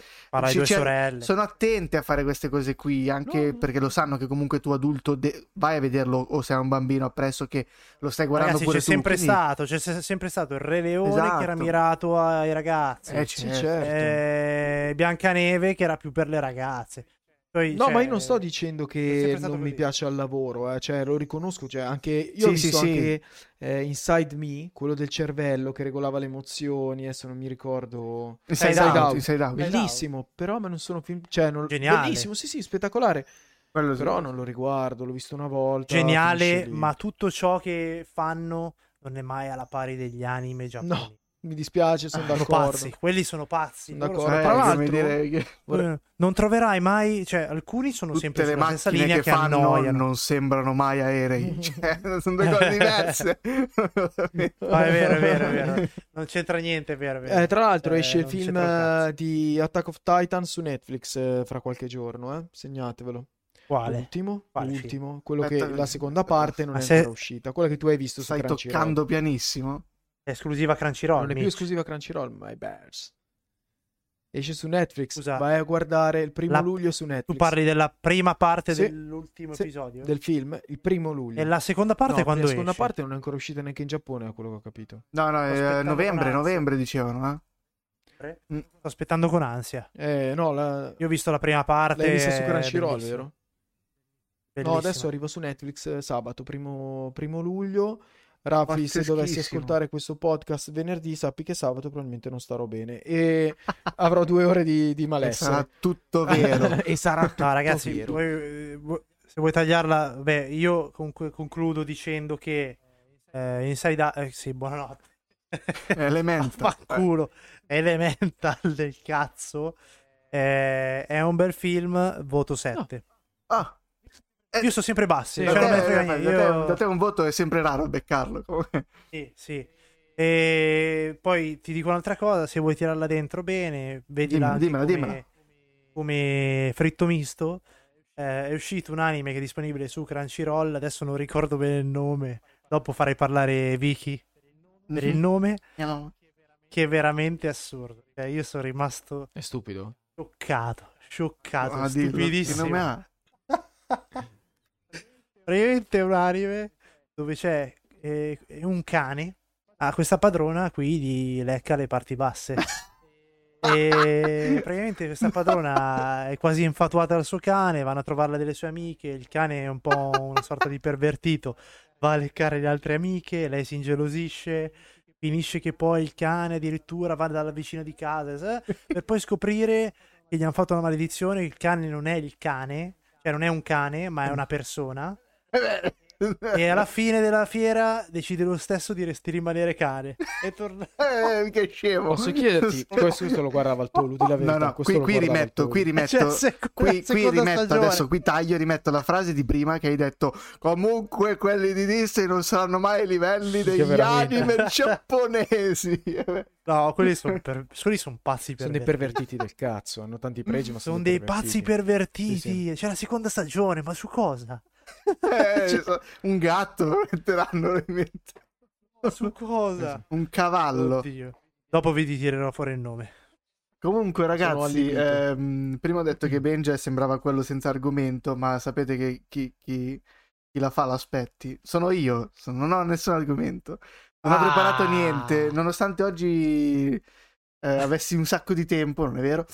ci- due sorelle. sono attente a fare queste cose qui. Anche No. perché lo sanno che comunque tu adulto de- vai a vederlo o sei un bambino appresso che lo stai guardando Ragazzi, pure c'è tu. sempre quindi- stato, c'è se- sempre stato il Re Leone Esatto. che era mirato ai ragazzi. Eh, Sì, certo. Certo. Eh, Biancaneve che era più per le ragazze. Poi, No, cioè, ma io non sto dicendo che non mi piace al lavoro, eh, cioè lo riconosco, cioè anche io Sì, ho visto sì, sì. anche eh, Inside Me, quello del cervello che regolava le emozioni, adesso non mi ricordo. Inside Inside Out, Out. Inside Out. Inside Bellissimo, però ma non sono film, cioè non... Geniale. bellissimo, sì, sì, spettacolare, Quello sì. però non lo riguardo, l'ho visto una volta. Geniale, ma tutto ciò che fanno non è mai alla pari degli anime giapponesi. Mi dispiace, sono sono d'accordo. pazzi, quelli sono pazzi. Sono d'accordo. Eh, sono- Tra l'altro, dire che eh, non troverai mai, cioè alcuni sono tutte sempre le sulla stessa linea che, che, fanno annoiano. non sembrano mai aerei. Cioè, sono due cose diverse. Ah, è vero, è vero, è vero. Non c'entra niente, è vero, è vero. Eh, tra l'altro Eh, esce il film eh, di Attack of Titan su Netflix eh, fra qualche giorno, eh? Segnatevelo. Quale? L'ultimo, Quale l'ultimo, quello Aspetta, che la seconda parte non è se- ancora uscita, quella che tu hai visto Stai toccando pianissimo. È esclusiva Crunchyroll. Non è più Mitch. esclusiva Crunchyroll, my bears. Esce su Netflix, Scusa. vai a guardare il primo La- luglio su Tu Netflix. parli della prima parte Sì, dell'ultimo sì, episodio? del film, il primo luglio. E la seconda parte No, quando la seconda esce? parte non è ancora uscita neanche in Giappone, a quello che ho capito. No, no, aspettando novembre, novembre dicevano, eh. Mm. Sto aspettando con ansia. Eh, no, la... Io ho visto la prima parte. l'hai vista su è Crunchyroll, bellissima. vero? No, Bellissima. adesso arriva su Netflix eh, sabato, primo, primo luglio. Raffi, se dovessi ascoltare questo podcast venerdì, sappi che sabato probabilmente non starò bene e avrò due ore di, di E malessere. sarà tutto vero. e sarà tutto No, ragazzi, vero. voi- se vuoi tagliarla, beh, io comunque concludo dicendo che eh, Inside Out, eh, sì, buonanotte. Elementa. Fanculo, Elemental del cazzo. eh, è un bel film, voto 7. Ah, Io sto sempre bassi, Sì, cioè, ne te, da, te, io- da te un voto è sempre raro beccarlo. comunque. Sì, sì. E poi ti dico un'altra cosa, se vuoi tirarla dentro bene, vedila Dimmela, come, dimmela. come fritto misto. Eh, è uscito un anime che è disponibile su Crunchyroll, adesso non ricordo bene il nome, dopo farei parlare Vicky per il nome, No. che è veramente assurdo. Cioè, io sono rimasto È stupido. scioccato, scioccato, che stupidissimo. nome ha? Praticamente è un anime dove c'è eh, un cane, ha questa padrona qui di lecca le parti basse. E praticamente questa padrona è quasi infatuata dal suo cane, vanno a trovarla delle sue amiche, il cane è un po' una sorta di pervertito, va a leccare le altre amiche, lei si ingelosisce, finisce che poi il cane addirittura va dalla vicina di casa, eh, per poi scoprire che gli hanno fatto una maledizione, il cane non è il cane, cioè non è un cane, ma è una persona. E alla fine della fiera decide lo stesso di, resti rimanere cane e torna Eh, che scemo. Posso chiederti, questo, questo lo guardava il la verità. No, no, qui, lo qui rimetto, qui rimetto, Cioè, seconda- qui, qui rimetto stagione. adesso, qui taglio, rimetto la frase di prima che hai detto comunque quelli di Disney non saranno mai ai livelli degli veramente. anime giapponesi. no quelli sono per... quelli son pazzi Sono dei pervertiti. pervertiti del cazzo, hanno tanti pregi, ma sono, sono dei pazzi pervertiti Sì, sì. c'è la seconda stagione ma su cosa? Eh, Cioè- un gatto metteranno in mente. Su cosa? Un cavallo. Oddio. dopo vi tirerò fuori il nome Comunque, ragazzi, ehm, prima ho detto che Benja sembrava quello senza argomento, ma sapete che chi, chi- chi la fa l'aspetti? Sono io, so- non ho nessun argomento. Non ho Ah. preparato niente, nonostante oggi eh, avessi un sacco di tempo, non è vero?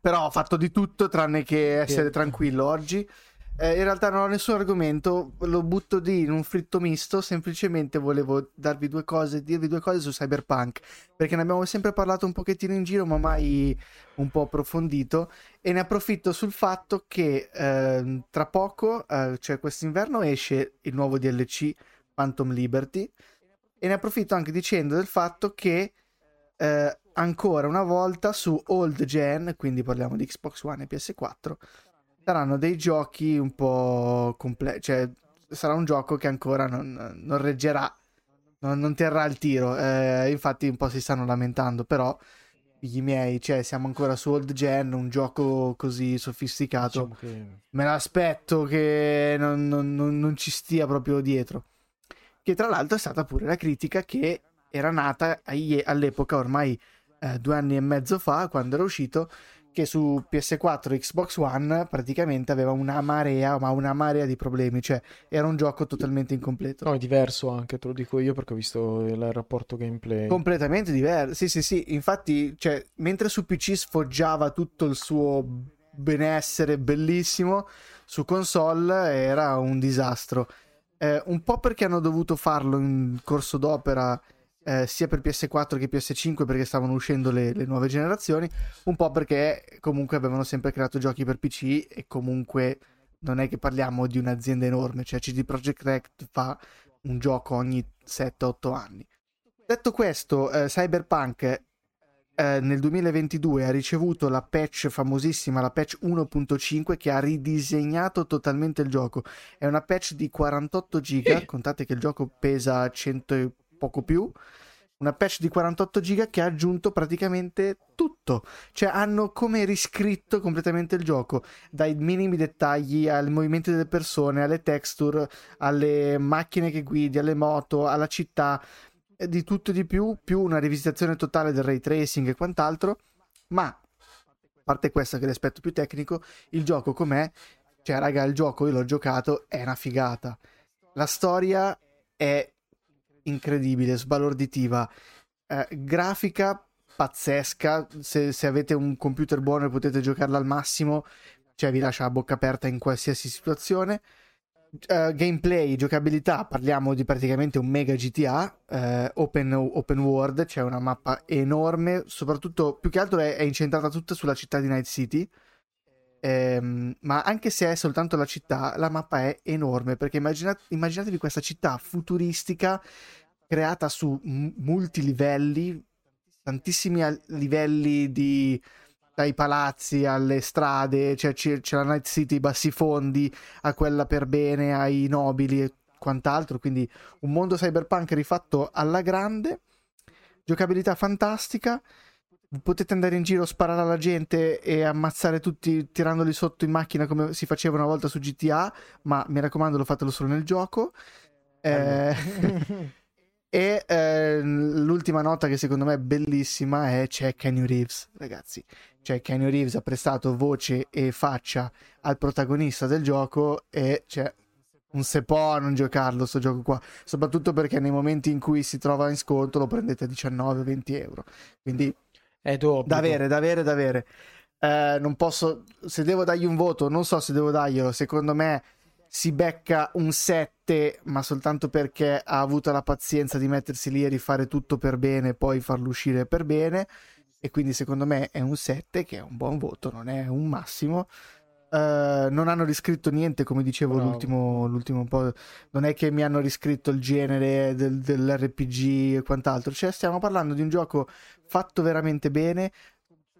Però ho fatto di tutto tranne che essere tranquillo oggi. Eh, in realtà non ho nessun argomento, lo butto lì in un fritto misto, semplicemente volevo darvi due cose, dirvi due cose su Cyberpunk, perché ne abbiamo sempre parlato un pochettino in giro, ma mai un po' approfondito, e ne approfitto sul fatto che ehm, tra poco, eh, cioè quest'inverno, esce il nuovo DLC Phantom Liberty, e ne approfitto anche dicendo del fatto che eh, ancora una volta su old gen, quindi parliamo di Xbox One e PS4, saranno dei giochi un po' complessi, cioè sarà un gioco che ancora non, non reggerà, non, non terrà il tiro. Eh, infatti un po' si stanno lamentando, però figli miei, cioè siamo ancora su old gen, un gioco così sofisticato, Diciamo che... me l'aspetto che non, non- non- non ci stia proprio dietro. Che tra l'altro è stata pure la critica che era nata all'epoca, ormai eh, due anni e mezzo fa, quando era uscito, che su PS4 e Xbox One praticamente aveva una marea, ma una marea di problemi, cioè era un gioco totalmente incompleto. No, è diverso anche, te lo dico io perché ho visto il, rapporto gameplay. Completamente diverso. Sì, sì, sì. Infatti, cioè, mentre su PC sfoggiava tutto il suo benessere bellissimo, su console era un disastro. Eh, un po' perché hanno dovuto farlo in corso d'opera eh, sia per PS4 che PS5 perché stavano uscendo le, le nuove generazioni, un po' perché comunque avevano sempre creato giochi per PC e comunque non è che parliamo di un'azienda enorme, cioè CD Projekt Red fa un gioco ogni 7-8 anni. Detto questo, eh, Cyberpunk eh, nel 2022 ha ricevuto la patch famosissima, la patch 1.5 che ha ridisegnato totalmente il gioco. È una patch di 48 giga, contate che il gioco pesa 100 e poco più. Una patch di 48 giga che ha aggiunto praticamente tutto, cioè hanno come riscritto completamente il gioco, dai minimi dettagli ai movimenti delle persone, alle texture, alle macchine che guidi, alle moto, alla città, eh, di tutto e di più, più una rivisitazione totale del ray tracing e quant'altro, ma a parte questo che è l'aspetto più tecnico, il gioco com'è? Cioè, raga, il gioco io l'ho giocato, è una figata. La storia è incredibile, sbalorditiva, eh, grafica pazzesca, se, se avete un computer buono e potete giocarla al massimo, cioè vi lascia a bocca aperta in qualsiasi situazione. Eh, gameplay, giocabilità, parliamo di praticamente un mega GTA, eh, open, open world, c'è una mappa enorme, soprattutto più che altro è, è incentrata tutta sulla città di Night City. Ehm, ma anche se è soltanto la città, la mappa è enorme perché immagina- immaginatevi questa città futuristica creata su m- multilivelli, tantissimi al- livelli di dai palazzi alle strade, cioè c'è, c'è la Night City bassifondi, a quella per bene, ai nobili e quant'altro, quindi un mondo cyberpunk rifatto alla grande, giocabilità fantastica, potete andare in giro, sparare alla gente e ammazzare tutti tirandoli sotto in macchina come si faceva una volta su GTA, ma mi raccomando lo fatelo solo nel gioco. Eh, e eh, l'ultima nota che secondo me è bellissima è c'è Kenny Reeves, ragazzi. Cioè Kenny Reeves ha prestato voce e faccia al protagonista del gioco e c'è un se può non giocarlo sto gioco qua, soprattutto perché nei momenti in cui si trova in sconto lo prendete a 19-20 euro. Quindi È doppio. da avere, da avere, da avere. Eh, non posso, se devo dargli un voto, non so se devo darglielo. Secondo me si becca un 7, ma soltanto perché ha avuto la pazienza di mettersi lì e rifare tutto per bene e poi farlo uscire per bene. E quindi secondo me è un 7, che è un buon voto, non è un massimo. Eh, non hanno riscritto niente, come dicevo Bravo. l'ultimo, l'ultimo po'. Non è che mi hanno riscritto il genere del- dell'RPG e quant'altro. Cioè, stiamo parlando di un gioco fatto veramente bene,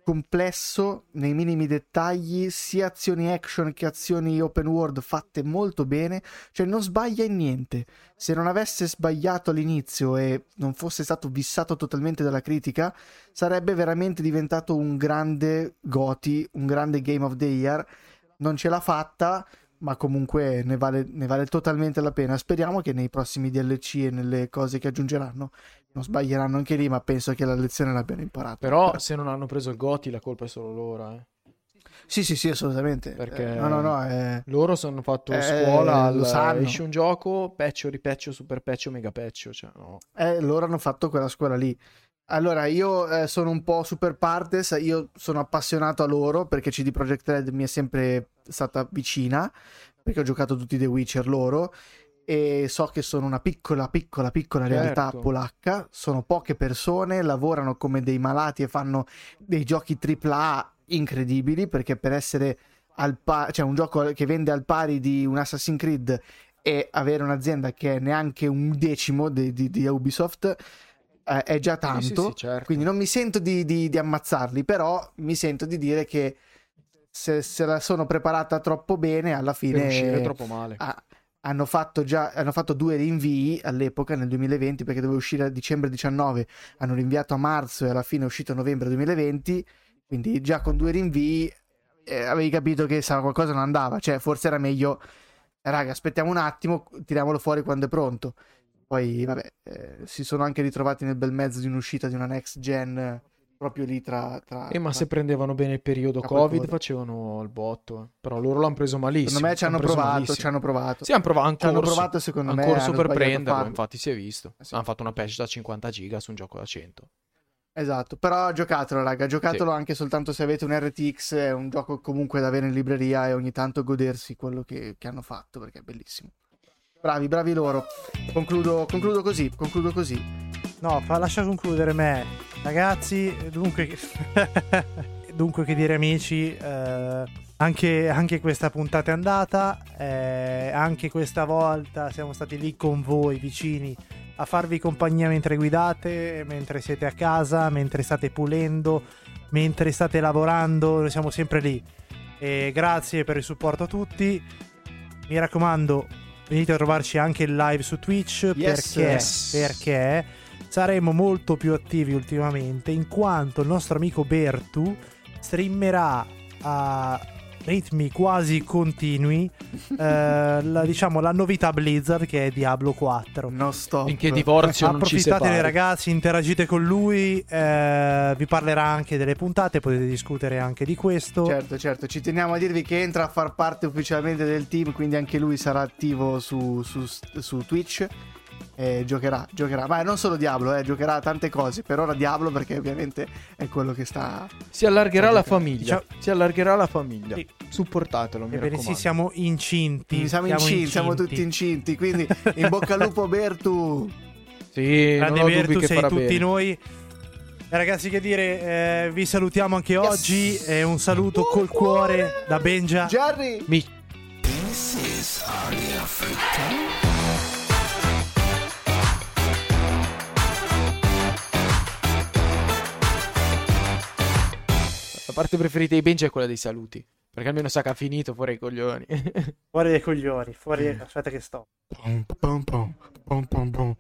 complesso nei minimi dettagli, sia azioni action che azioni open world fatte molto bene. Cioè, non sbaglia in niente. Se non avesse sbagliato all'inizio e non fosse stato vissato totalmente dalla critica, sarebbe veramente diventato un grande Goti, un grande Game of the Year. Non ce l'ha fatta, ma comunque ne vale, ne vale totalmente la pena. Speriamo che nei prossimi DLC e nelle cose che aggiungeranno non sbaglieranno anche lì, ma penso che la lezione l'abbiano imparata. Però se non hanno preso il Goti la colpa è solo loro. eh. Sì, sì, sì, assolutamente. Perché- Eh, no, no, no. eh, Loro sono fatto Eh, scuola, lo sanno. esce un gioco, peccio, ripeccio, super peccio, mega peccio. Cioè, no. Eh, loro hanno fatto quella scuola lì. Allora, io eh, sono un po' super partes, io sono appassionato a loro perché CD Projekt Red mi è sempre stata vicina, perché ho giocato tutti The Witcher loro e so che sono una piccola, piccola, piccola realtà Certo. polacca, sono poche persone, lavorano come dei malati e fanno dei giochi AAA incredibili perché per essere al pa- cioè un gioco che vende al pari di un Assassin's Creed e avere un'azienda che è neanche un decimo di, di- di Ubisoft eh, è già Sì, sì, tanto. sì, certo. Quindi non mi sento di, di- di ammazzarli, però mi sento di dire che se, se la sono preparata troppo bene, alla fine troppo male. ah, hanno fatto già hanno fatto due rinvii all'epoca nel 2020 perché doveva uscire a dicembre 19 hanno rinviato a marzo e alla fine è uscito a novembre 2020 quindi già con due rinvii eh, avevi capito che sa, qualcosa non andava cioè forse era meglio raga aspettiamo un attimo tiriamolo fuori quando è pronto poi vabbè eh, si sono anche ritrovati nel bel mezzo di un'uscita di una next gen proprio lì tra, tra Eh, ma tra- se prendevano bene il periodo e Covid coda. facevano il botto. eh. Però loro l'hanno preso malissimo. secondo me ci hanno provato malissimo. ci hanno provato Sì, hanno provato. Hanno corso, provato secondo han me corso hanno per sbagliato a prenderlo, farlo. infatti si è visto. Eh sì. Hanno fatto una patch da 50 giga su un gioco da 100. Esatto, però giocatelo raga, giocatelo anche soltanto se avete un RTX, è un gioco comunque da avere in libreria e ogni tanto godersi quello che, che hanno fatto perché è bellissimo. Bravi, bravi loro. Concludo, concludo così, concludo così. No, fa, lascia concludere me. Ragazzi, dunque, dunque che dire amici, eh, anche, anche questa puntata è andata, eh, anche questa volta siamo stati lì con voi vicini a farvi compagnia mentre guidate, mentre siete a casa, mentre state pulendo, mentre state lavorando, noi siamo sempre lì. E grazie per il supporto a tutti. Mi raccomando, venite a trovarci anche live su Twitch Yes, perché, yes. perché saremo molto più attivi ultimamente in quanto il nostro amico Bertu streamerà a ritmi quasi continui eh, la, diciamo la novità Blizzard che è Diablo 4 No stop. Finché divorzio non ci Approfittatene ragazzi, interagite con lui, eh, vi parlerà anche delle puntate, potete discutere anche di questo. Certo, certo, ci teniamo a dirvi che entra a far parte ufficialmente del team, quindi anche lui sarà attivo su, su, su Twitch. E giocherà, giocherà, ma non solo Diablo, eh, giocherà tante cose. Per ora Diablo perché ovviamente è quello che sta... Si allargherà la Diciamo- famiglia. Si allargherà la famiglia. Sì. Supportatelo, mi Ebbene sì, raccomando. siamo incinti. Siamo, incinti, siamo tutti incinti, quindi in bocca al lupo Bertu. Sì, Grande non ho Virtu, che sei farà tutti bene. noi. Eh, Ragazzi, che dire, eh, vi salutiamo anche oggi. E un saluto col cuore da Benja. Jerry! Mi- La parte preferita di Benji è quella dei saluti. Perché almeno sa che ha finito fuori i coglioni. Fuori dai coglioni. Fuori... Aspetta che sto. Pom, pom, pom, pom, pom, pom.